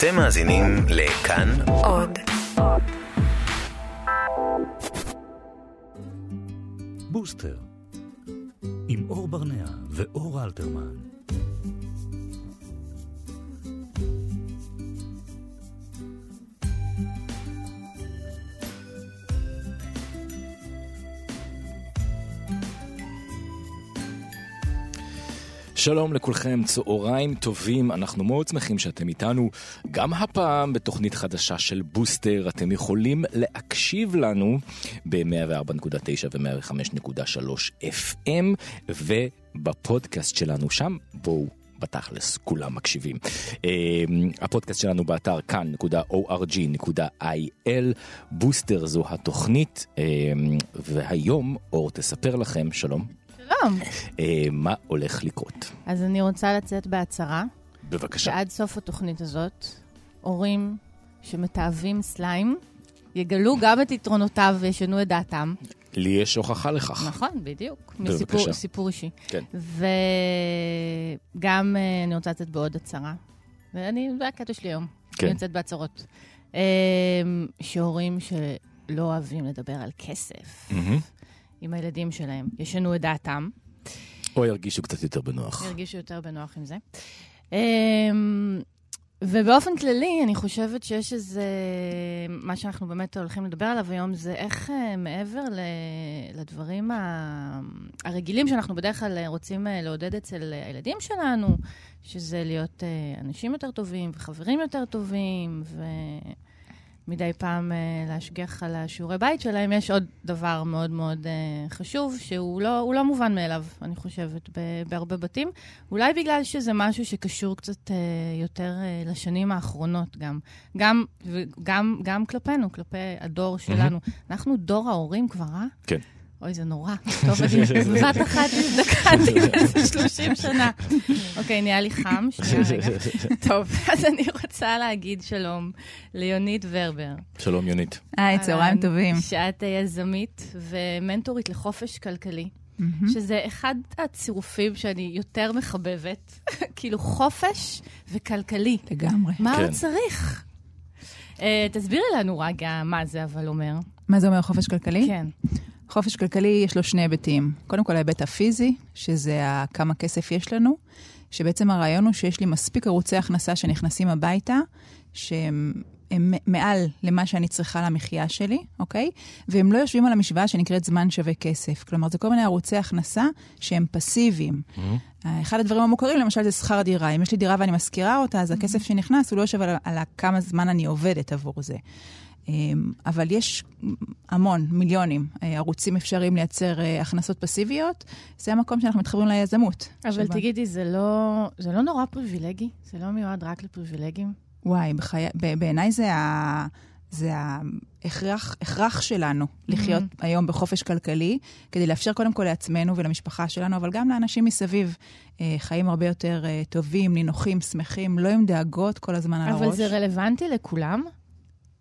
אתם מאזינים לכאן עוד. בוסטר, עם אור ברנע ואור אלתרמן. שלום לכולכם, צהריים טובים, אנחנו מאוד שמחים שאתם איתנו. גם הפעם בתוכנית חדשה של בוסטר, אתם יכולים להקשיב לנו ב-104.9 ו-105.3 FM, ובפודקאסט שלנו שם, בואו בתכלס, כולם מקשיבים. Uh, הפודקאסט שלנו באתר כאן.org.il, בוסטר זו התוכנית, uh, והיום אור תספר לכם, שלום. שלום. Uh, מה הולך לקרות? אז אני רוצה לצאת בהצהרה, בבקשה. שעד סוף התוכנית הזאת, הורים שמתעבים סליים, יגלו גם את יתרונותיו וישנו את דעתם. לי יש הוכחה לכך. נכון, בדיוק. בבקשה. מסיפור סיפור אישי. כן. וגם אה, אני רוצה לצאת בעוד הצהרה. ואני, זה הקטע שלי היום. כן. אני יוצאת בהצהרות. אה, שהורים שלא אוהבים לדבר על כסף מהמם. עם הילדים שלהם, ישנו את דעתם. או ירגישו קצת יותר בנוח. ירגישו יותר בנוח עם זה. אמ, ובאופן כללי, אני חושבת שיש איזה... מה שאנחנו באמת הולכים לדבר עליו היום, זה איך אה, מעבר ל- לדברים ה- הרגילים שאנחנו בדרך כלל אה, רוצים אה, לעודד אצל הילדים שלנו, שזה להיות אנשים יותר טובים וחברים יותר טובים, ומדי פעם אה, להשגיח על השיעורי בית שלהם, יש עוד דבר מאוד מאוד אה, חשוב, שהוא לא, לא מובן מאליו, אני חושבת, בהרבה בתים. אולי בגלל שזה משהו שקשור קצת אה, יותר אה, לשנים האחרונות גם. גם, וגם, גם כלפינו, כלפי הדור שלנו. אנחנו דור ההורים כבר, אה? כן. אוי, זה נורא. טוב, אני בבת אחת הזדקנתי באיזה 30 שנה. אוקיי, נהיה לי חם. שנייה, רגע. טוב, אז אני רוצה להגיד שלום ליונית ורבר. שלום יונית. היי, צהריים טובים. שאת אה, יזמית ומנטורית לחופש כלכלי, שזה אחד הצירופים שאני יותר מחבבת. כאילו, חופש וכלכלי. לגמרי. מה כן. עוד צריך? אה, תסבירי לנו רגע מה זה אבל אומר. מה זה אומר חופש כלכלי? כן. חופש כלכלי יש לו שני היבטים. קודם כל ההיבט הפיזי, שזה כמה כסף יש לנו, שבעצם הרעיון הוא שיש לי מספיק ערוצי הכנסה שנכנסים הביתה, שהם הם מעל למה שאני צריכה למחיה שלי, אוקיי? והם לא יושבים על המשוואה שנקראת זמן שווה כסף. כלומר, זה כל מיני ערוצי הכנסה שהם פסיביים. אחד הדברים המוכרים, למשל, זה שכר דירה. אם יש לי דירה ואני משכירה אותה, אז הכסף שנכנס, הוא לא יושב על, על כמה זמן אני עובדת עבור זה. אמ, אבל יש המון, מיליונים, אה, ערוצים אפשריים לייצר אה, הכנסות פסיביות. זה המקום שאנחנו מתחברים ליזמות. אבל שבה- תגידי, זה לא, זה לא נורא פריבילגי? זה לא מיועד רק לפריבילגים? וואי, בחיי, ב- בעיניי זה, ה, זה ההכרח הכרח שלנו לחיות Mm-hmm. היום בחופש כלכלי, כדי לאפשר קודם כל לעצמנו ולמשפחה שלנו, אבל גם לאנשים מסביב אה, חיים הרבה יותר אה, טובים, נינוחים, שמחים, לא עם דאגות כל הזמן על אבל הראש. זה רלוונטי לכולם?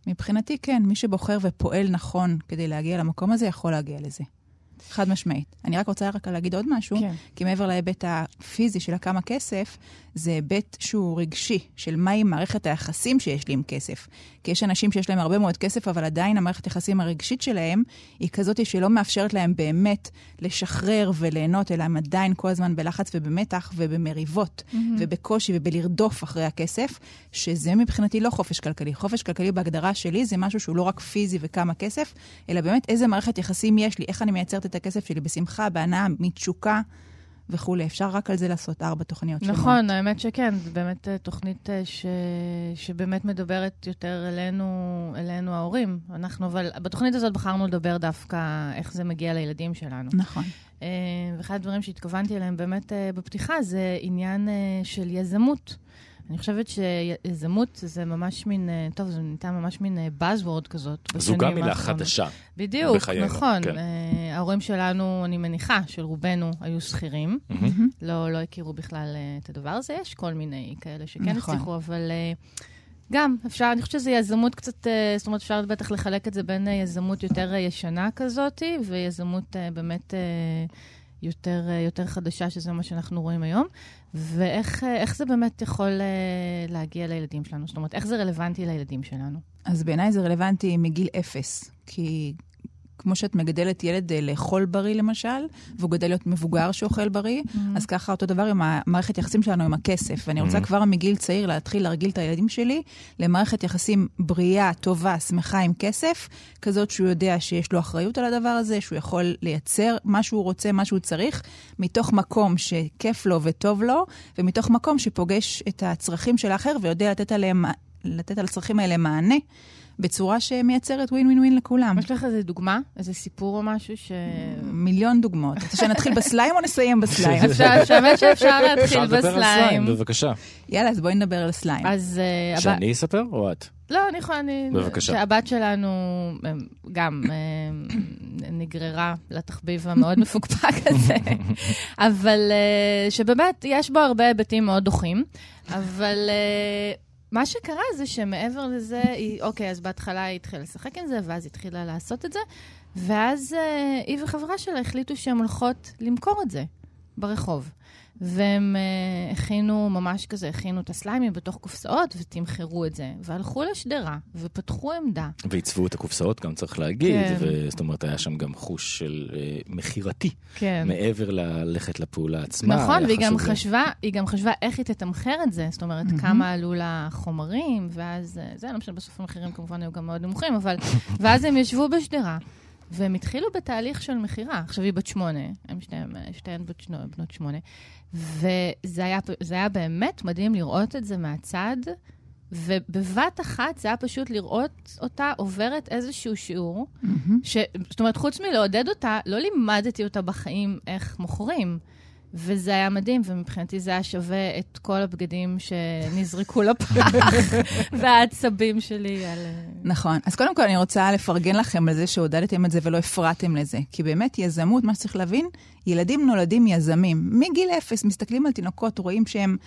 מבחינתי, כן, מי שבוחר ופועל נכון כדי להגיע למקום הזה, יכול להגיע לזה. חד משמעית. אני רק רוצה רק להגיד עוד משהו, כן. כי מעבר להיבט הפיזי של הכמה כסף, זה היבט שהוא רגשי, של מהי מערכת היחסים שיש לי עם כסף. כי יש אנשים שיש להם הרבה מאוד כסף, אבל עדיין המערכת היחסים הרגשית שלהם היא כזאת שלא מאפשרת להם באמת לשחרר וליהנות, אלא הם עדיין כל הזמן בלחץ ובמתח ובמריבות ובקושי ובלרדוף אחרי הכסף, שזה מבחינתי לא חופש כלכלי. חופש כלכלי בהגדרה שלי זה משהו שהוא לא רק פיזי וכמה כסף, אלא באמת איזה מערכת יחסים יש לי, איך אני מייצרת את הכסף שלי בשמחה, בהנאה, מתשוקה. וכולי. אפשר רק על זה לעשות ארבע תוכניות שלמות. נכון, האמת שכן, זו באמת אה, תוכנית אה, ש... שבאמת מדברת יותר אלינו, אלינו ההורים. אנחנו, אבל בתוכנית הזאת בחרנו לדבר דווקא איך זה מגיע לילדים שלנו. נכון. אה, ואחד הדברים שהתכוונתי אליהם באמת בפתיחה זה עניין של יזמות. אני חושבת שיזמות זה ממש מין, אה, טוב, זה נהייתה ממש מין אה, buzzword כזאת. זו גם מילה האחרונות. חדשה. בדיוק, בחיינו, נכון. כן. אה, ההורים שלנו, אני מניחה, של רובנו היו שכירים. מהמם. לא, לא הכירו בכלל את הדבר הזה. יש כל מיני כאלה שכן נכון. הצליחו, אבל גם, אפשר, אני חושבת שזה יזמות קצת, זאת אומרת, אפשר בטח לחלק את זה בין יזמות יותר ישנה כזאת, ויזמות באמת יותר, יותר חדשה, שזה מה שאנחנו רואים היום, ואיך זה באמת יכול להגיע לילדים שלנו? זאת אומרת, איך זה רלוונטי לילדים שלנו? אז בעיניי זה רלוונטי מגיל אפס, כי כמו שאת מגדלת ילד אה, לאכול בריא למשל, והוא גדל להיות מבוגר שאוכל בריא, mm-hmm. אז ככה אותו דבר עם המערכת יחסים שלנו עם הכסף. ואני רוצה mm-hmm. כבר מגיל צעיר להתחיל להרגיל את הילדים שלי למערכת יחסים בריאה, טובה, שמחה עם כסף, כזאת שהוא יודע שיש לו אחריות על הדבר הזה, שהוא יכול לייצר מה שהוא רוצה, מה שהוא צריך, מתוך מקום שכיף לו וטוב לו, ומתוך מקום שפוגש את הצרכים של האחר ויודע לתת עליהם, לתת על הצרכים האלה מענה. בצורה שמייצרת ווין ווין ווין לכולם. יש לך איזה דוגמה? איזה סיפור או משהו ש... מיליון דוגמאות. רוצה שנתחיל בסליים או נסיים בסליים? האמת שאפשר להתחיל בסליים. אפשר לדבר על סליים, בבקשה. יאללה, אז בואי נדבר על סליים. אז... אה, שאני אספר או את? לא, אני יכולה, אני... בבקשה. שהבת שלנו אה, גם אה, נגררה לתחביב המאוד מפוקפק הזה, אבל שבאמת יש בו הרבה היבטים מאוד דוחים, אבל מה שקרה זה שמעבר לזה, היא, אוקיי, אז בהתחלה היא התחילה לשחק עם זה, ואז היא התחילה לעשות את זה, ואז אה, היא וחברה שלה החליטו שהן הולכות למכור את זה ברחוב. והם uh, הכינו, ממש כזה, הכינו את הסליימים בתוך קופסאות ותמחרו את זה. והלכו לשדרה ופתחו עמדה. ועיצבו את הקופסאות, גם צריך להגיד. כן. וזאת אומרת, היה שם גם חוש של uh, מכירתי. כן. מעבר ללכת לפעולה עצמה. נכון, והיא גם, חשבה, היא גם חשבה איך היא תתמחר את זה. זאת אומרת, mm-hmm. כמה עלו לה חומרים, ואז, uh, זה לא משנה, בסוף המחירים כמובן היו גם מאוד נמוכים, אבל... ואז הם ישבו בשדרה. והם התחילו בתהליך של מכירה. עכשיו היא בת שמונה, הם שתיהן, שתיהן בנות שמונה. וזה היה, היה באמת מדהים לראות את זה מהצד, ובבת אחת זה היה פשוט לראות אותה עוברת איזשהו שיעור, mm-hmm. ש, זאת אומרת, חוץ מלעודד אותה, לא לימדתי אותה בחיים איך מוכרים. וזה היה מדהים, ומבחינתי זה היה שווה את כל הבגדים שנזרקו לפח, והעצבים שלי על... אה, נכון. אז קודם כל אני רוצה לפרגן לכם על זה שעודדתם את זה ולא הפרעתם לזה. כי באמת יזמות, מה שצריך להבין, ילדים נולדים יזמים. מגיל אפס מסתכלים על תינוקות, רואים שהם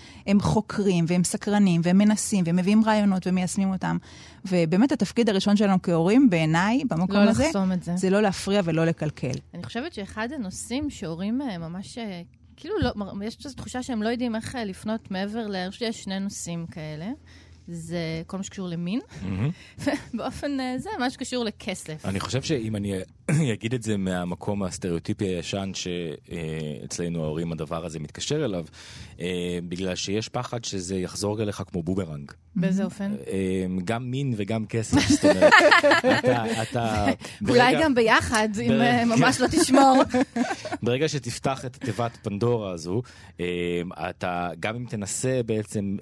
חוקרים, והם סקרנים, והם מנסים, והם מביאים רעיונות ומיישמים אותם. ובאמת התפקיד הראשון שלנו כהורים, בעיניי, במקום לא הזה, זה, זה לא להפריע ולא לקלקל. אני חושבת שאחד הנושאים שהורים אה, ממש אה, כאילו, לא, יש איזו תחושה שהם לא יודעים איך אה, לפנות מעבר ל... יש שני נושאים כאלה. זה כל מה שקשור למין, ובאופן אה, זה, מה שקשור לכסף. אני חושב שאם אני אגיד את זה מהמקום הסטריאוטיפי הישן שאצלנו ההורים הדבר הזה מתקשר אליו, אה, בגלל שיש פחד שזה יחזור אליך כמו בומרנג. באיזה אופן? גם מין וגם כסף, זאת אומרת, אתה... אולי גם ביחד, אם ממש לא תשמור. ברגע שתפתח את תיבת פנדורה הזו, אתה, גם אם תנסה בעצם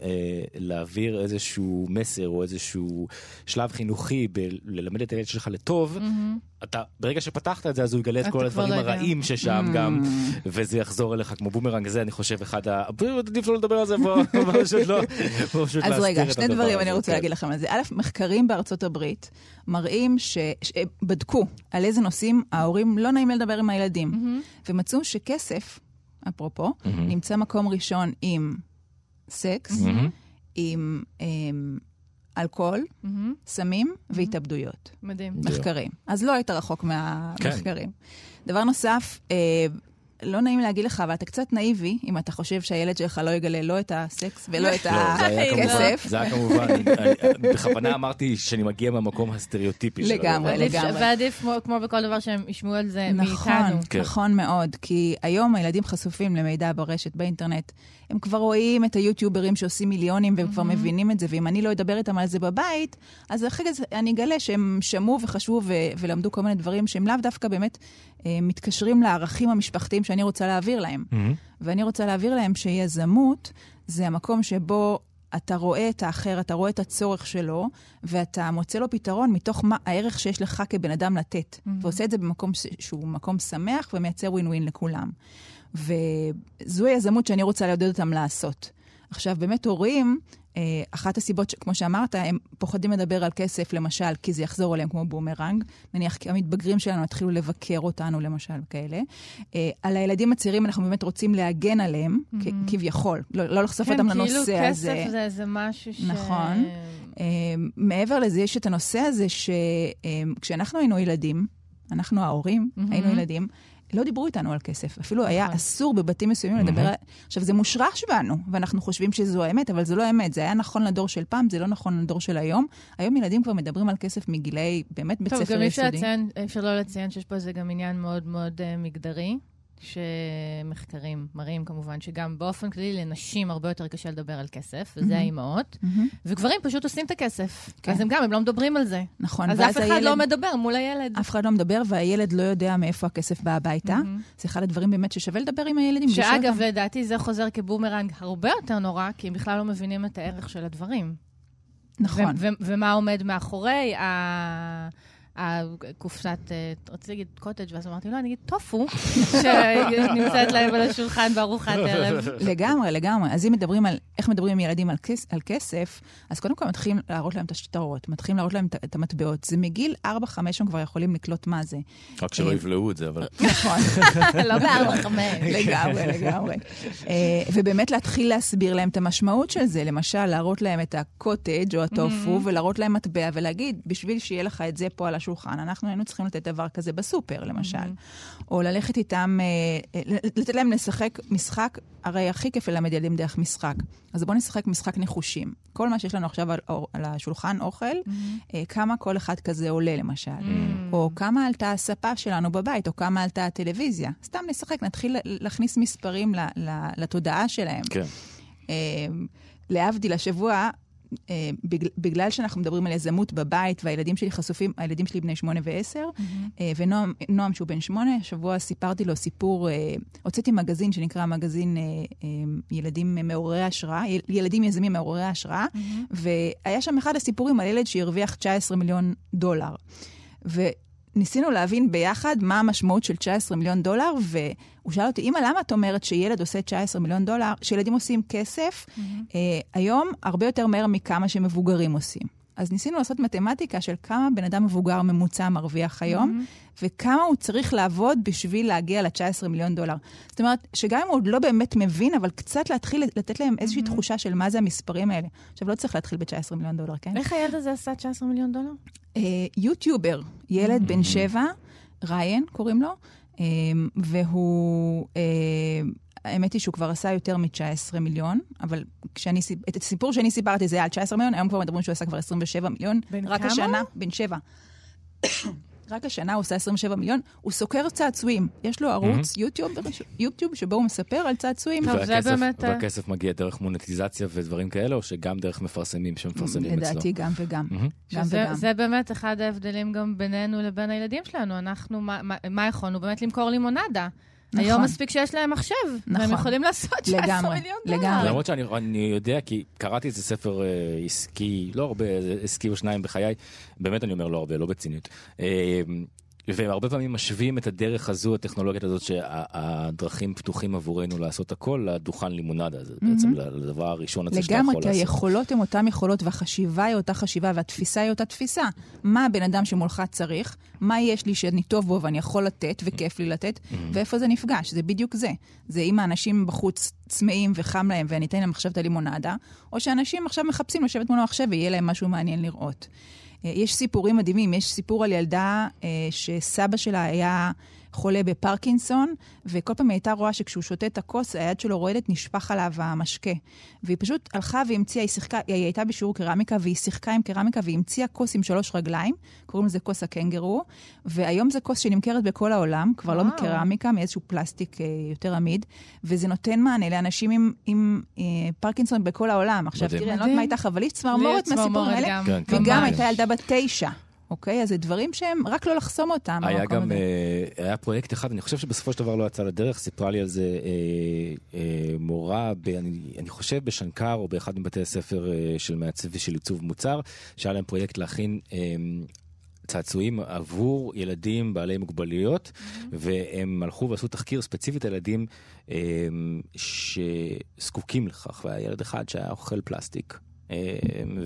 להעביר איזשהו... איזשהו מסר או איזשהו שלב חינוכי בללמד את הילד שלך לטוב, mm-hmm. אתה, ברגע שפתחת את זה, אז הוא יגלה את כל הדברים הרעים ששם mm-hmm. גם, וזה יחזור אליך כמו בומרנג. זה, אני חושב, אחד ה... עדיף לא לדבר על זה פה, פשוט לא, פשוט אז רגע, שני דברים אני רוצה כן. להגיד לכם על זה. א', מחקרים בארצות הברית מראים שבדקו על איזה נושאים ההורים לא נעים לדבר עם הילדים, mm-hmm. ומצאו שכסף, אפרופו, נמצא מקום ראשון עם סקס. עם עם אלכוהול, mm-hmm. סמים mm-hmm. והתאבדויות. מדהים. מחקרים. אז לא היית רחוק מהמחקרים. כן. דבר נוסף, אה, לא נעים להגיד לך, אבל אתה קצת נאיבי, אם אתה חושב שהילד שלך לא יגלה לא את הסקס ולא את לא, הכסף. זה היה כמובן, בכוונה אמרתי שאני מגיע מהמקום הסטריאוטיפי שלו. לגמרי, לגמרי. ועדיף, כמו בכל דבר שהם ישמעו על זה מאיתנו. נכון. נכון מאוד, כי היום הילדים חשופים למידע ברשת, באינטרנט. הם כבר רואים את היוטיוברים שעושים מיליונים והם כבר מבינים את זה, ואם אני לא אדבר איתם על זה בבית, אז אחרי זה אני אגלה שהם שמעו וחשבו ולמדו כל מיני דברים שהם לאו דווקא באמת אה, מתקשרים לערכים המשפחתיים שאני רוצה להעביר להם. Mm-hmm. ואני רוצה להעביר להם שיזמות זה המקום שבו אתה רואה את האחר, אתה רואה את הצורך שלו, ואתה מוצא לו פתרון מתוך מה הערך שיש לך כבן אדם לתת. Mm-hmm. ועושה את זה במקום שהוא מקום שמח ומייצר ווין ווין לכולם. וזו היזמות שאני רוצה לעודד אותם לעשות. עכשיו, באמת הורים, אחת הסיבות, כמו שאמרת, הם פוחדים לדבר על כסף, למשל, כי זה יחזור אליהם כמו בומרנג. נניח, כי המתבגרים שלנו התחילו לבקר אותנו, למשל, כאלה. אה, על הילדים הצעירים אנחנו באמת רוצים להגן עליהם, mm-hmm. כביכול, לא, לא לחשוף כן, אותם כאילו לנושא הזה. כן, כאילו כסף זה איזה משהו ש... נכון. אה, מעבר לזה, יש את הנושא הזה שכשאנחנו היינו ילדים, אנחנו ההורים, mm-hmm. היינו ילדים, לא דיברו איתנו על כסף. אפילו היה נכון. אסור בבתים מסוימים לדבר על... עכשיו, זה מושרש בנו, ואנחנו חושבים שזו האמת, אבל זו לא האמת. זה היה נכון לדור של פעם, זה לא נכון לדור של היום. היום ילדים כבר מדברים על כסף מגילאי, באמת, בית טוב, ספר גם אי אפשר יסודי. לציין, אי אפשר לא לציין שיש פה איזה גם עניין מאוד מאוד אה, מגדרי, שמחקרים מראים כמובן שגם באופן כללי לנשים הרבה יותר קשה לדבר על כסף, וזה האימהות, מהמם. וגברים פשוט עושים את הכסף. כן. אז הם גם, הם לא מדברים על זה. נכון, אז אף אחד הילד- לא מדבר מול הילד. אף אחד לא מדבר, והילד לא יודע מאיפה הכסף בא הביתה. מהמם. זה אחד הדברים באמת ששווה לדבר עם הילדים. שאגב. לדעתי זה חוזר כבומרנג הרבה יותר נורא, כי הם בכלל לא מבינים את הערך של הדברים. נכון. ו- ו- ומה עומד מאחורי ה... הקופסת, אה, רציתי להגיד קוטג', ואז אמרתי, לא, אני אגיד טופו, שנמצאת להם על השולחן בארוחת ערב. לגמרי, לגמרי. אז אם מדברים על איך מדברים עם ילדים על, כס, על כסף, אז קודם כל מתחילים להראות להם את השטרות, מתחילים להראות להם את, המטבעות. זה מגיל 4-5 הם כבר יכולים לקלוט מה זה. רק שלא יבלעו את זה, אבל... נכון, לא בארבע חמש. לגמרי, לגמרי. אה, ובאמת להתחיל להסביר להם את המשמעות של זה. למשל, להראות להם את הקוטג' או הטופו, ולהראות להם מטבע, ולהגיד, בשביל שיהיה לך את זה פה על השולחן, אנחנו היינו צריכים לתת דבר כזה בסופר, למשל. או ללכת איתם, אה, אה, לתת להם לשחק משחק, הרי הכי כיף ללמד ילדים דרך משחק. אז בואו נשחק משחק נחושים. כל מה שיש לנו עכשיו על, על השולחן אוכל, אה, כמה כל אחד כזה עולה, למשל. או כמה עלתה הספה שלנו בבית, או כמה עלתה הטלוויזיה. סתם נשחק, נתחיל להכניס מספרים לתודעה שלהם. כן. להבדיל, השבוע, בגלל שאנחנו מדברים על יזמות בבית, והילדים שלי חשופים, הילדים שלי בני שמונה ועשר, אה, ונועם, נועם שהוא בן שמונה, השבוע סיפרתי לו סיפור, אה, הוצאתי מגזין שנקרא מגזין אה, אה, ילדים מעוררי השראה, יל- ילדים יזמים מעוררי השראה, והיה שם אחד הסיפורים על ילד שהרוויח 19 מיליון דולר. וניסינו להבין ביחד מה המשמעות של 19 מיליון דולר, והוא שאל אותי, אמא, למה את אומרת שילד עושה 19 מיליון דולר, שילדים עושים כסף, אה, היום הרבה יותר מהר מכמה שמבוגרים עושים. אז ניסינו לעשות מתמטיקה של כמה בן אדם מבוגר ממוצע מרוויח היום, וכמה הוא צריך לעבוד בשביל להגיע ל-19 מיליון דולר. זאת אומרת, שגם אם הוא עוד לא באמת מבין, אבל קצת להתחיל לתת להם איזושהי תחושה של מה זה המספרים האלה. עכשיו, לא צריך להתחיל ב-19 מיליון דולר, כן? איך הילד הזה עשה 19 מיליון דולר? אה, יוטיובר, ילד בן שבע, ריין קוראים לו, אה, והוא, אה, האמת היא שהוא כבר עשה יותר מ-19 מיליון, אבל כשאני, את הסיפור שאני סיפרתי זה היה על 19 מיליון, היום כבר מדברים שהוא עשה כבר 27 מיליון. בן רק כמה? השנה, בן שבע. רק השנה הוא עושה 27 מיליון, הוא סוקר צעצועים. יש לו ערוץ יוטיוב, יוטיוב שבו הוא מספר על צעצועים. והכסף- אה, והכסף מגיע דרך מונטיזציה ודברים כאלה, או שגם דרך מפרסמים שמפרסמים אצלו? לדעתי גם וגם. גם וגם. זה באמת אחד ההבדלים גם בינינו לבין הילדים שלנו. אנחנו, מה יכולנו? באמת למכור לימונדה. נכון. היום מספיק שיש להם מחשב, נכון. והם יכולים לעשות 19 לגמרי, מיליון דולר. לגמרי. למרות שאני אני יודע, כי קראתי איזה ספר אה, עסקי, לא הרבה, עסקי או שניים בחיי, באמת אני אומר לא הרבה, לא בציניות. אה, והם הרבה פעמים משווים את הדרך הזו, הטכנולוגית הזאת, שהדרכים פתוחים עבורנו לעשות הכל, לדוכן לימונדה, זה בעצם לדבר הראשון הזה שאתה לגמרי, יכול כי לעשות. היכולות הן אותן יכולות, והחשיבה היא אותה חשיבה, והתפיסה היא אותה תפיסה. מה הבן אדם שמולך צריך, מה יש לי שאני טוב בו ואני יכול לתת, וכיף לי לתת, ואיפה זה נפגש, זה בדיוק זה. זה אם האנשים בחוץ צמאים וחם להם ואני אתן להם עכשיו את הלימונדה, או שאנשים עכשיו מחפשים לשבת מול המחשב ויהיה להם משהו מעניין לראות. אה, יש סיפורים מדהימים, יש סיפור על ילדה אה, שסבא שלה היה חולה בפרקינסון, וכל פעם היא הייתה רואה שכשהוא שותה את הכוס, היד שלו רועדת, נשפך עליו המשקה. והיא פשוט הלכה והמציאה, היא שיחקה, היא הייתה בשיעור קרמיקה, והיא שיחקה עם קרמיקה, והיא המציאה כוס עם שלוש רגליים, קוראים לזה כוס הקנגרו, והיום זו כוס שנמכרת בכל העולם, כבר לא וואו. מקרמיקה, מאיזשהו פלסטיק אה, יותר עמיד, וזה נותן מענה לאנשים עם, עם אה, פרקינסון בכל העולם. עכשיו. תראי, אני לא יודעת מה איתך, אבל יש צמרמורת מהסיפורים האלה. גם. וגם. הייתה ילדה בת תשע, אוקיי? אז זה דברים שהם רק לא לחסום אותם. היה גם, הזה. אה, היה פרויקט אחד, אני חושב שבסופו של דבר לא יצא לדרך, סיפרה לי על זה אה, אה, מורה, ב, אני, אני חושב בשנקר או באחד מבתי הספר אה, של מעצב ושל עיצוב מוצר, שהיה להם פרויקט להכין אה, צעצועים עבור ילדים בעלי מוגבלויות, והם הלכו ועשו תחקיר ספציפית על ילדים אה, שזקוקים לכך, והיה ילד אחד שהיה אוכל פלסטיק. אה,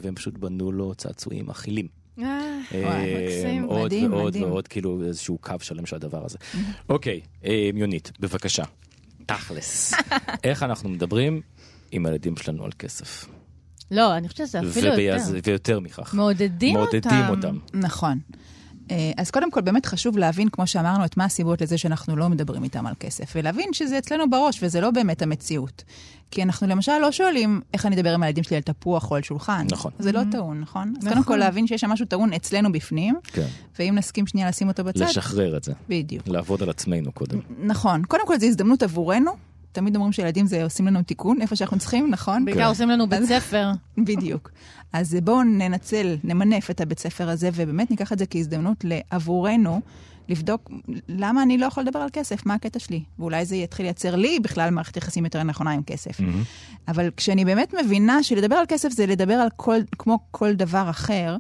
והם פשוט בנו לו צעצועים אכילים. אה, מקסים. עוד מדהים, ועוד. ועוד, כאילו איזשהו קו שלם של הדבר הזה. אוקיי, אה, יונית, בבקשה. תכלס, איך אנחנו מדברים עם הילדים שלנו על כסף? לא, אני חושבת שזה אפילו יותר. ויותר מכך. מעודדים אותם. מעודדים אותם. נכון. אה, אז קודם כל, באמת חשוב להבין, כמו שאמרנו, את מה הסיבות לזה שאנחנו לא מדברים איתם על כסף, ולהבין שזה אצלנו בראש, וזה לא באמת המציאות. כי אנחנו למשל לא שואלים איך אני אדבר עם הילדים שלי על תפוח או על שולחן. נכון. זה לא טעון, נכון? אז קודם כל להבין שיש שם משהו טעון אצלנו בפנים, כן. ואם נסכים שנייה לשים אותו בצד, לשחרר את זה. בדיוק. לעבוד על עצמנו קודם. נכון. קודם כל, זו הזדמנות עבורנו. תמיד אומרים שילדים זה עושים לנו תיקון איפה שאנחנו צריכים, נכון? בעיקר עושים לנו בית ספר. בדיוק. אז בואו ננצל, נמנף את הבית ספר הזה, ובאמת ניקח את זה כהזדמנות עבורנו לבדוק למה אני לא יכול לדבר על כסף, מה הקטע שלי. ואולי זה יתחיל לייצר לי בכלל מערכת יחסים יותר נכונה עם כסף. Mm-hmm. אבל כשאני באמת מבינה שלדבר על כסף זה לדבר על כל, כמו כל דבר אחר,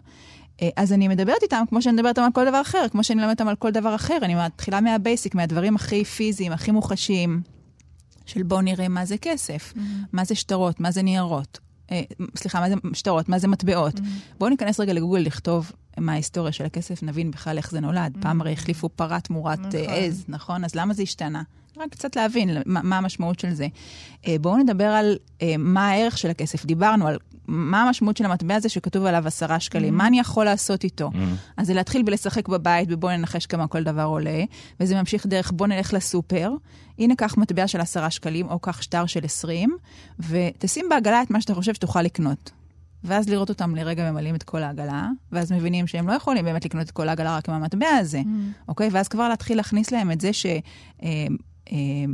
אה, אז אני מדברת איתם כמו שאני מדברת איתם על כל דבר אחר, כמו שאני מלמדת אותם על כל דבר אחר. אני מתחילה מהבייסיק, מהדברים הכי פיזיים, הכי מוחשיים, של בואו נראה מה זה כסף, mm-hmm. מה זה שטרות, מה זה ניירות. אה, סליחה, מה זה שטרות, מה זה מטבעות. Mm-hmm. בואו ניכנס רגע לגוגל לכתוב מה ההיסטוריה של הכסף, נבין בכלל איך זה נולד. Mm-hmm. פעם הרי החליפו פרה תמורת נכון. עז, נכון? אז למה זה השתנה? רק קצת להבין מה, מה המשמעות של זה. אה, בואו נדבר על אה, מה הערך של הכסף. דיברנו על מה המשמעות של המטבע הזה שכתוב עליו עשרה שקלים, mm-hmm. מה אני יכול לעשות איתו? Mm-hmm. אז זה להתחיל בלשחק בבית ובואו ננחש כמה כל דבר עולה, וזה ממשיך דרך בואו נלך לסופר, הנה קח מטבע של עשרה שקלים, או קח שטר של עשרים, ותשים בעגלה את מה שאתה חושב שתוכל לקנות. ואז לראות אותם לרגע ממלאים את כל העגלה, ואז מבינים שהם לא יכולים באמת לקנות את כל העגלה רק עם המטבע הזה, mm. אוקיי? ואז כבר להתחיל להכניס להם את זה ש... אה,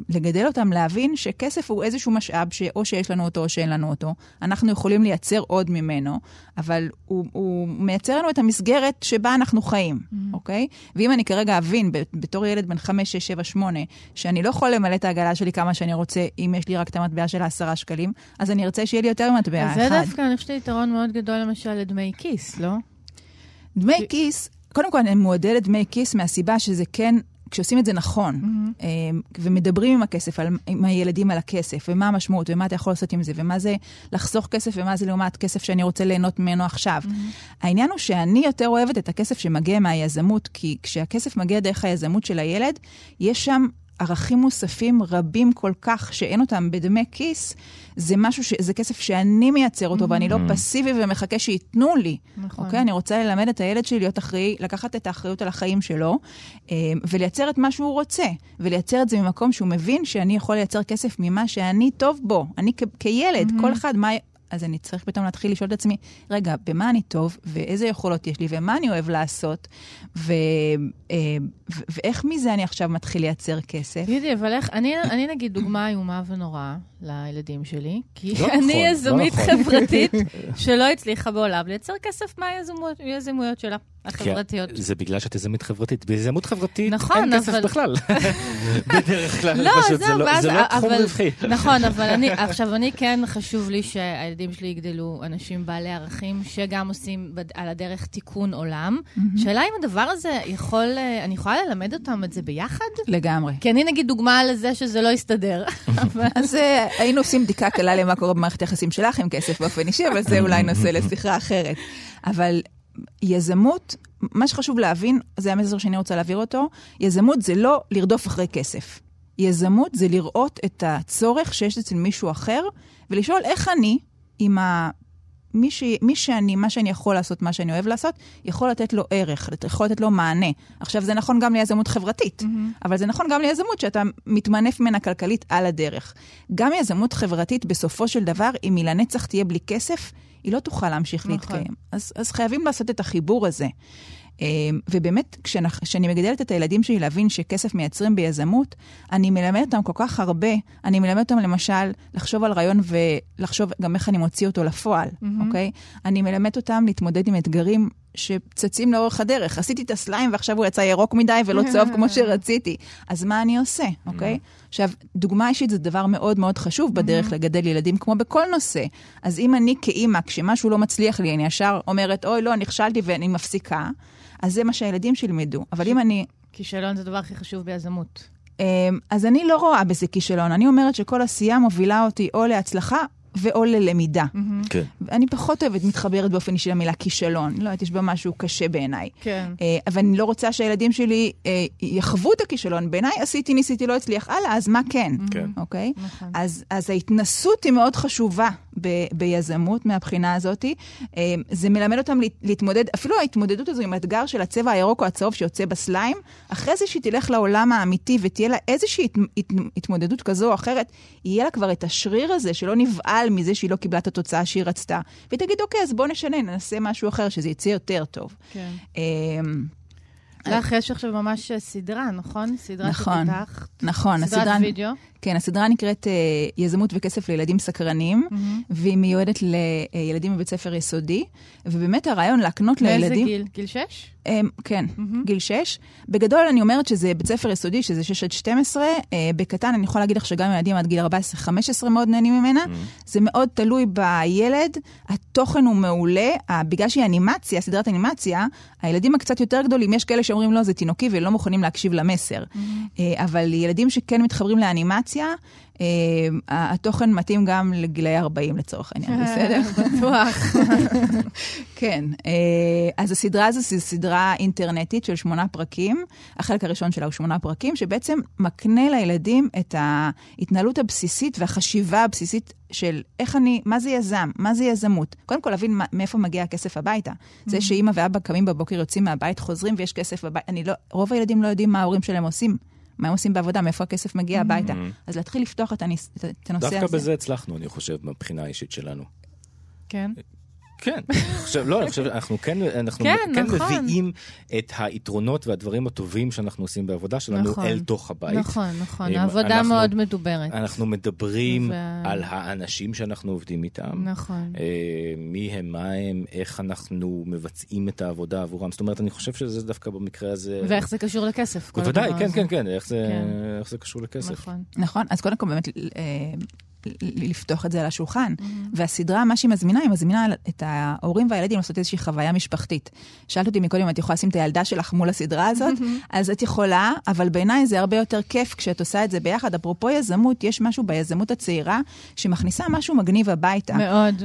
לגדל אותם להבין שכסף הוא איזשהו משאב שאו שיש לנו אותו או שאין לנו אותו. אנחנו יכולים לייצר עוד ממנו, אבל הוא, הוא מייצר לנו את המסגרת שבה אנחנו חיים, mm-hmm. אוקיי? ואם אני כרגע אבין, בתור ילד בן 5, 6, 7, 8, שאני לא יכול למלא את העגלה שלי כמה שאני רוצה, אם יש לי רק את המטבע של העשרה שקלים, אז אני ארצה שיהיה לי יותר מטבע אחד. אז זה דווקא, אני חושבת יתרון מאוד גדול למשל לדמי כיס, לא? דמי כיס, קודם כל אני מועדלת דמי כיס מהסיבה שזה כן כשעושים את זה נכון, mm-hmm. ומדברים עם הכסף, על, עם הילדים על הכסף, ומה המשמעות, ומה אתה יכול לעשות עם זה, ומה זה לחסוך כסף, ומה זה לעומת כסף שאני רוצה ליהנות ממנו עכשיו. Mm-hmm. העניין הוא שאני יותר אוהבת את הכסף שמגיע מהיזמות, כי כשהכסף מגיע דרך היזמות של הילד, יש שם ערכים מוספים רבים כל כך שאין אותם בדמי כיס, זה משהו, ש... זה כסף שאני מייצר אותו, mm-hmm. ואני לא mm-hmm. פסיבי ומחכה שייתנו לי. נכון. אוקיי? אני רוצה ללמד את הילד שלי להיות אחראי, לקחת את האחריות על החיים שלו, אה, ולייצר את מה שהוא רוצה, ולייצר את זה ממקום שהוא מבין שאני יכול לייצר כסף ממה שאני טוב בו. אני כ- כילד, mm-hmm. כל אחד, מה, אז אני צריך פתאום להתחיל לשאול את עצמי, רגע, במה אני טוב, ואיזה יכולות יש לי, ומה אני אוהב לעשות, ו, אה, ו, ואיך מזה אני עכשיו מתחיל לייצר כסף. תגידי, אבל איך, אני, אני נגיד דוגמה איומה ונוראה לילדים שלי, כי לא אני נכון, יזמית לא נכון. חברתית שלא הצליחה בעולם לייצר כסף מהיזמויות שלה. החברתיות. זה בגלל שאת יזמית חברתית. ביזמות חברתית נכון, אין כסף אבל... בכלל. בדרך כלל, לא, פשוט זה, לא, זה לא תחום רווחי. נכון, אבל אני, עכשיו, אני כן חשוב לי שהילדים שלי יגדלו אנשים בעלי ערכים, שגם עושים בד... על הדרך תיקון עולם. שאלה אם הדבר הזה יכול, אה, אני יכולה ללמד אותם את זה ביחד? לגמרי. כי אני נגיד דוגמה לזה שזה לא יסתדר. אז אה, היינו עושים בדיקה קלה למה קורה במערכת היחסים שלך עם כסף באופן אישי, אבל זה אולי נושא לשיחה אחרת. אבל יזמות, מה שחשוב להבין, זה המסר שאני רוצה להעביר אותו, יזמות זה לא לרדוף אחרי כסף. יזמות זה לראות את הצורך שיש אצל מישהו אחר, ולשאול איך אני, עם ה... מי, ש... מי שאני, מה שאני יכול לעשות, מה שאני אוהב לעשות, יכול לתת לו ערך, יכול לתת לו מענה. עכשיו, זה נכון גם ליזמות חברתית, mm-hmm. אבל זה נכון גם ליזמות שאתה מתמנף ממנה כלכלית על הדרך. גם יזמות חברתית, בסופו של דבר, אם היא לנצח תהיה בלי כסף, היא לא תוכל להמשיך נכון. להתקיים. אז, אז חייבים לעשות את החיבור הזה. אמ, ובאמת, כשאני מגדלת את הילדים שלי להבין שכסף מייצרים ביזמות, אני מלמדת אותם כל כך הרבה. אני מלמדת אותם למשל לחשוב על רעיון ולחשוב גם איך אני מוציא אותו לפועל, mm-hmm. אוקיי? אני מלמדת אותם להתמודד עם אתגרים שצצים לאורך הדרך. עשיתי את הסליים ועכשיו הוא יצא ירוק מדי ולא צהוב כמו שרציתי. אז מה אני עושה, אוקיי? עכשיו, דוגמה אישית זה דבר מאוד מאוד חשוב בדרך mm-hmm. לגדל ילדים, כמו בכל נושא. אז אם אני כאימא, כשמשהו לא מצליח לי, אני ישר אומרת, אוי, לא, נכשלתי ואני מפסיקה, אז זה מה שהילדים שילמדו. אבל אם אני... כישלון זה הדבר הכי חשוב ביזמות. אמ, אז אני לא רואה בזה כישלון. אני אומרת שכל עשייה מובילה אותי או להצלחה ואו ללמידה. Mm-hmm. כן. אני פחות אוהבת, מתחברת באופן אישי למילה כישלון. לא יודעת, יש בה משהו קשה בעיניי. כן. אה, אבל אני לא רוצה שהילדים שלי אה, יחוו את הכישלון. בעיניי עשיתי, ניסיתי, לא הצליח, הלאה, אז מה כן? כן. אוקיי? נכון. אז, אז ההתנסות היא מאוד חשובה ב- ביזמות מהבחינה הזאת. אה, זה מלמד אותם להתמודד, אפילו ההתמודדות הזו עם האתגר של הצבע הירוק או הצהוב שיוצא בסליים, אחרי זה שהיא תלך לעולם האמיתי ותהיה לה איזושהי הת, הת, התמודדות כזו או אחרת, יהיה לה כבר את השריר הזה שלא נבהל מזה שהיא לא קיבלה את התוצאה שהיא רצתה. והיא תגיד, אוקיי, אז בואו נשנה, ננסה משהו אחר, שזה יצא יותר טוב. כן. לך יש עכשיו ממש סדרה, נכון? סדרה נכון, שפיתחת. נכון. סדרת הסדרה, וידאו. כן, הסדרה נקראת uh, יזמות וכסף לילדים סקרנים, Mm-hmm. והיא מיועדת לילדים בבית ספר יסודי, ובאמת הרעיון להקנות באיזה לילדים... גיל? גיל 6? Um, כן, mm-hmm. גיל 6. בגדול אני אומרת שזה בית ספר יסודי, שזה 6 עד 12. Uh, בקטן אני יכולה להגיד לך שגם ילדים עד גיל 14-15 מאוד נהנים ממנה. Mm-hmm. זה מאוד תלוי בילד, התוכן הוא מעולה. Uh, בגלל שהיא אנימציה, סדרת אנימציה, הילדים הקצת יותר גדולים, יש כאלה שאומרים לא, זה תינוקי ולא מוכנים להקשיב למסר. Mm-hmm. Uh, אבל ילדים שכן מתחברים לאנימציה, Uh, התוכן מתאים גם לגילאי 40 לצורך העניין, בסדר? בטוח. כן, uh, אז הסדרה הזו זו סדרה אינטרנטית של שמונה פרקים. החלק הראשון שלה הוא שמונה פרקים, שבעצם מקנה לילדים את ההתנהלות הבסיסית והחשיבה הבסיסית של איך אני, מה זה יזם, מה זה יזמות. קודם כל להבין מה, מאיפה מגיע הכסף הביתה. Mm-hmm. זה שאימא ואבא קמים בבוקר, יוצאים מהבית, חוזרים ויש כסף בבית. אני לא, רוב הילדים לא יודעים מה ההורים שלהם עושים. מה הם עושים בעבודה, מאיפה הכסף מגיע הביתה. אז להתחיל לפתוח את, הניס, את הנושא דווקא הזה. בזה הצלחנו, אני חושב, מבחינה האישית שלנו. כן. כן, אני חושב, לא, אני חושב, אנחנו כן, אנחנו כן, כן נכון. מביאים את היתרונות והדברים הטובים שאנחנו עושים בעבודה שלנו נכון. אל תוך הבית. נכון, נכון. העבודה אנחנו- מאוד מדוברת. אנחנו מדברים וה- על האנשים שאנחנו עובדים איתם. נכון. אה, מי הם, מה הם, איך אנחנו מבצעים את העבודה עבורם. זאת אומרת, אני חושב שזה דווקא במקרה הזה... ואיך זה קשור לכסף, בוודאי, כן. כן, כן, איך זה, כן. איך זה קשור לכסף. נכון. נכון, אז קודם כל באמת אה, לפתוח את זה על השולחן. והסדרה, מה שהיא מזמינה, היא מזמינה את ההורים והילדים לעשות איזושהי חוויה משפחתית. שאלת אותי מקודם אם את יכולה לשים את הילדה שלך מול הסדרה הזאת, אז את יכולה, אבל בעיניי זה הרבה יותר כיף כשאת עושה את זה ביחד. אפרופו יזמות, יש משהו ביזמות הצעירה שמכניסה משהו מגניב הביתה. מאוד.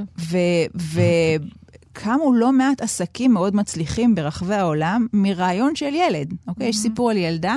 וקמו לא מעט עסקים מאוד מצליחים ברחבי העולם מרעיון של ילד. אוקיי? יש סיפור על ילדה.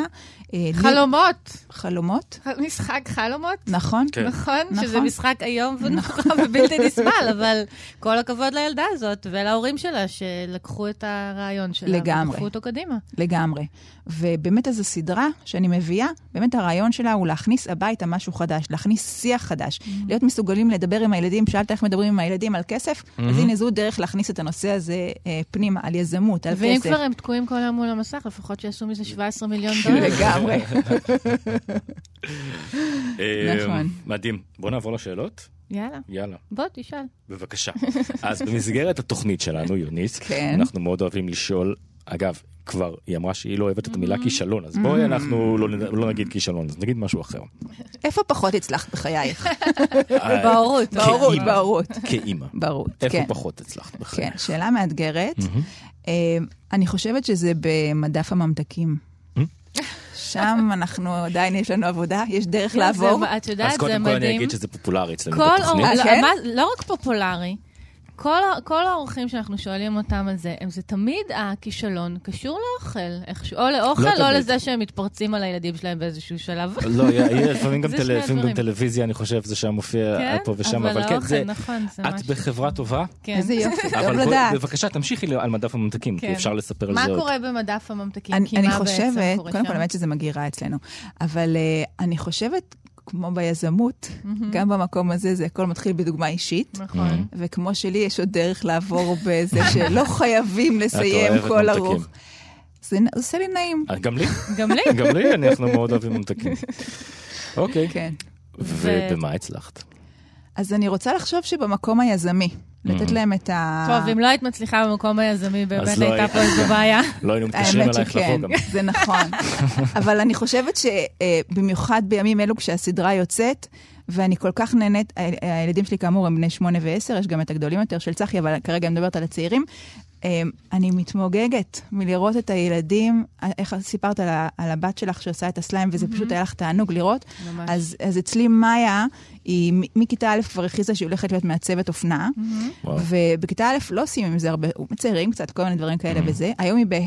אה, חלומות. חלומות, משחק חלומות. נכון? כן. נכון, שזה נכון. משחק איום ונורא ובלתי נסבל, אבל כל הכבוד לילדה הזאת ולהורים שלה שלקחו את הרעיון שלה. לגמרי. ולקחו אותו קדימה. לגמרי. ובאמת איזו סדרה שאני מביאה, באמת הרעיון שלה הוא להכניס הביתה משהו חדש, להכניס שיח חדש, Mm-hmm. להיות מסוגלים לדבר עם הילדים, שאלת איך מדברים עם הילדים על כסף, אז הנה זו דרך להכניס את הנושא הזה אה, פנימה, על יזמות, על ואם כסף. כבר הם תקועים כל היום מול המסך, לפחות שיעשו מזה 17 מיליון דולר. לגמרי. אה, נכון. מדהים. בוא נעבור לשאלות. יאללה, יאללה, בוא תשאל. בבקשה. אז במסגרת התוכנית שלנו, יוניס, כן. אנחנו מאוד אוהבים לשאול, אגב, כבר, היא אמרה שהיא לא אוהבת את המילה כישלון, אז בואי אנחנו לא לא נגיד כישלון, אז נגיד משהו אחר. איפה פחות הצלחת בחייך? אה, בהורות. בהורות, כאימא. בהורות. כאימא. בהורות, איפה כן. פחות הצלחת כן, בחיים? שאלה מאתגרת. אה, אני חושבת שזה במדף הממתקים. שם אנחנו, עדיין יש לנו עבודה, יש דרך כן, לעבור. את יודעת, אז זה קודם כל אני מדהים. אגיד שזה פופולרי אצלנו כל בתוכנית. כן? מה- לא רק פופולרי, כל, כל האורחים שאנחנו שואלים אותם על זה, הם זה תמיד הכישלון קשור לאוכל, איכשהו, או לאוכל, לא או תמיד. לזה שהם מתפרצים על הילדים שלהם באיזשהו שלב. לא, יהיה לפעמים גם טל- גם. טלוויזיה, אני חושב, זה שם מופיע כן, פה ושם, אבל אבל כן, האוכל, זה... נכון, זה את משהו. בחברה טובה, כן. איזה יופי, טוב לדעת. בבקשה, תמשיכי על מדף הממתקים, כי כן. אפשר לספר על מה זה עוד. קורה במדף הממתקים? אני, מה חושבת, קודם כל, שם? באמת שזה מגירה אצלנו, אבל uh, אני חושבת, כמו ביזמות, גם במקום הזה זה הכל מתחיל בדוגמה אישית. נכון. וכמו שלי, יש עוד דרך לעבור בזה שלא חייבים לסיים כל. ארוך. זה זה עושה לי נעים. אה, גם לי, גם לי. גם לי, אנחנו מאוד אוהבים ממתקים. אוקיי, כן. ובמה הצלחת? אז אני רוצה לחשוב שבמקום היזמי, לתת להם את ה... טוב, אם לא היית מצליחה במקום היזמי, באמת אז לא הייתה היית. פה איזו בעיה. לא היינו מתקשרים אלייך לבוא גם. זה נכון. אבל אני חושבת שבמיוחד בימים אלו כשהסדרה יוצאת, ואני כל כך נהנית, הילדים שלי כאמור הם בני שמונה ועשר, יש גם את הגדולים יותר של צחי, אבל כרגע אני מדברת על הצעירים. אה, אני מתמוגגת מלראות את הילדים, איך סיפרת על, ה- על הבת שלך שעושה את הסליים, וזה פשוט היה לך תענוג לראות. ממש. אז, אז אצלי מאיה, היא מ- מכיתה א' כבר הכריזה שהיא הולכת להיות מעצבת אופנה. ובכיתה א' לא עושים עם זה הרבה, מציירים קצת, כל מיני דברים כאלה וזה. היום היא בה',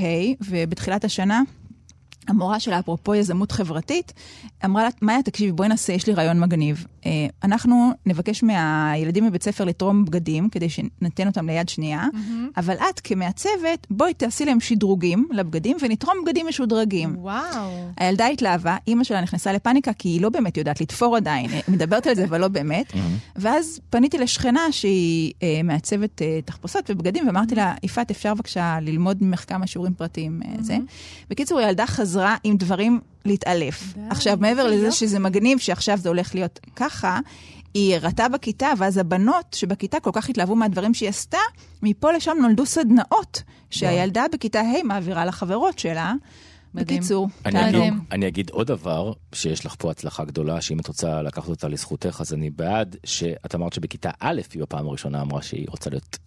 ובתחילת השנה המורה שלה, אפרופו יזמות חברתית, אמרה לה, מאיה, תקשיבי, בואי נעשה, יש לי רעיון מגניב. אה, אנחנו נבקש מהילדים בבית ספר לתרום בגדים, כדי שניתן אותם ליד שנייה, mm-hmm. אבל את, כמעצבת, בואי תעשי להם שדרוגים לבגדים, ונתרום בגדים משודרגים. וואו. הילדה התלהבה, אימא שלה נכנסה לפאניקה, כי היא לא באמת יודעת לתפור עדיין, היא מדברת על זה, אבל לא באמת. Mm-hmm. ואז פניתי לשכנה שהיא אה, מעצבת אה, תחפושות ובגדים, ואמרתי לה, יפעת, אפשר בבקשה ללמוד ממך כמה שיעורים פרטיים אה, זה. בקיצור, הילדה חזרה עם דברים להתעלף. עכשיו, מעבר לזה שזה מגניב שעכשיו זה הולך להיות ככה, היא הראתה בכיתה, ואז הבנות שבכיתה כל כך התלהבו מהדברים שהיא עשתה, מפה לשם נולדו סדנאות שהילדה בכיתה ה' מעבירה לחברות שלה. מדהים. בקיצור, אני אגיד. אני אגיד עוד דבר, שיש לך פה הצלחה גדולה, שאם את רוצה לקחת אותה לזכותך, אז אני בעד, שאת אמרת שבכיתה א' היא בפעם הראשונה אמרה שהיא רוצה להיות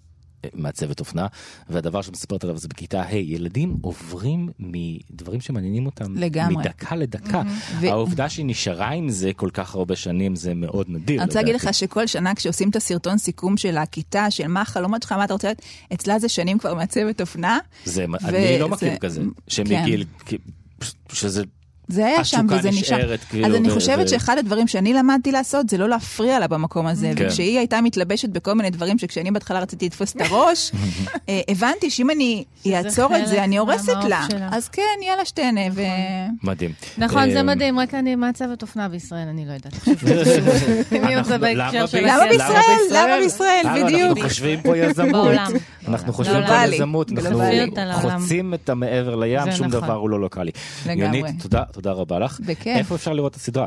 מעצבת אופנה, והדבר שמספרת עליו זה בכיתה ה', ילדים עוברים מדברים שמעניינים אותם לגמרי. מדקה לדקה. ו- העובדה שהיא נשארה עם זה כל כך הרבה שנים זה מאוד נדיר. אני רוצה להגיד. לך שכל שנה כשעושים את הסרטון סיכום של הכיתה, של מה החלומות שלך, מה אתה רוצה להיות, אצלה זה שנים כבר מעצבת אופנה. זה, ו- אני לא זה- מכיר כזה, כן. שמגיל, שזה זה היה שם וזה נשאר. נשארת, כאילו, אז אני ו- חושבת ו- שאחד הדברים שאני למדתי לעשות זה לא להפריע לה במקום הזה. כן. וכשהיא הייתה מתלבשת בכל מיני דברים שכשאני בהתחלה רציתי לתפוס את הראש, אה, הבנתי שאם אני אעצור את זה, אני הורסת לה. שלה. אז כן, יאללה שתהנה. ו... מדהים. נכון, זה אה, מדהים, רק אני מעצבת אופנה בישראל, אני לא יודעת. למה בישראל? למה? בישראל? בישראל? הלו, בדיוק. אנחנו חושבים פה יזמות. אנחנו בעולם. חושבים פה. יזמות, אנחנו. חוצים את המעבר לים, שום נכון. דבר הוא לא לוקאלי. לגמרי. יונית, תודה, תודה רבה לך. בכיף. איפה אפשר לראות את הסדרה?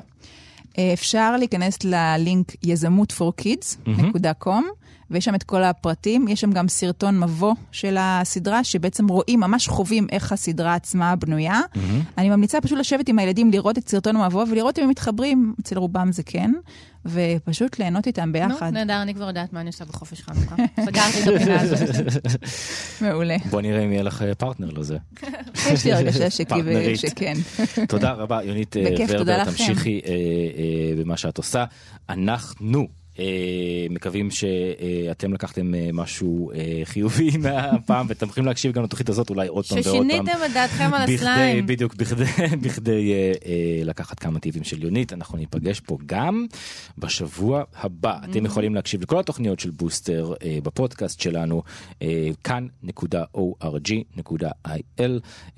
אה, אפשר להיכנס ללינק יזמות for kids.com, ויש שם את כל הפרטים. יש שם גם סרטון מבוא של הסדרה, שבעצם רואים, ממש חווים איך הסדרה עצמה בנויה. אני ממליצה פשוט לשבת עם הילדים, לראות את סרטון המבוא ולראות אם הם מתחברים, אצל רובם זה כן, ופשוט ליהנות איתם ביחד. נו, נהדר, אני כבר יודעת מה אני עושה בחופש חנוכה. סגרתי את הפינה הזאת. מעולה. בוא נראה אם יהיה לך אה, פרטנר לזה. יש לי הרגשה. שכן. תודה רבה, יונית אה, ורבר. תמשיכי אה, במה שאת עושה. אנחנו מקווים שאתם לקחתם אה, משהו אה, חיובי מהפעם ואתם יכולים להקשיב גם לתוכנית הזאת אולי עוד פעם ועוד פעם. ששיניתם את דעתכם על הסליים. בדיוק, בכדי, אה, אה, לקחת כמה טיבים של יונית, אנחנו ניפגש פה גם בשבוע הבא. אתם יכולים להקשיב לכל התוכניות של בוסטר אה, בפודקאסט שלנו, אה, כאן.org.il,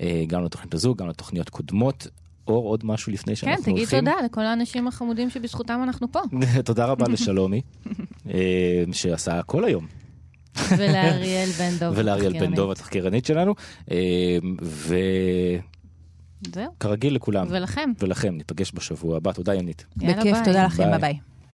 אה, גם לתוכנית הזו, גם לתוכניות קודמות. אור, עוד משהו לפני כן, שאנחנו תגיד הולכים? תודה לכל האנשים החמודים שבזכותם אנחנו פה. תודה רבה לשלומי, אה, שעשה הכל היום. ולאריאל בן דב. ולאריאל בן. דוב, התחקירנית שלנו. אה, וכרגיל זהו, לכולם. ולכם. ולכם, ניפגש בשבוע הבא. תודה יונית. בכיף, ביי. תודה לכם, ביי.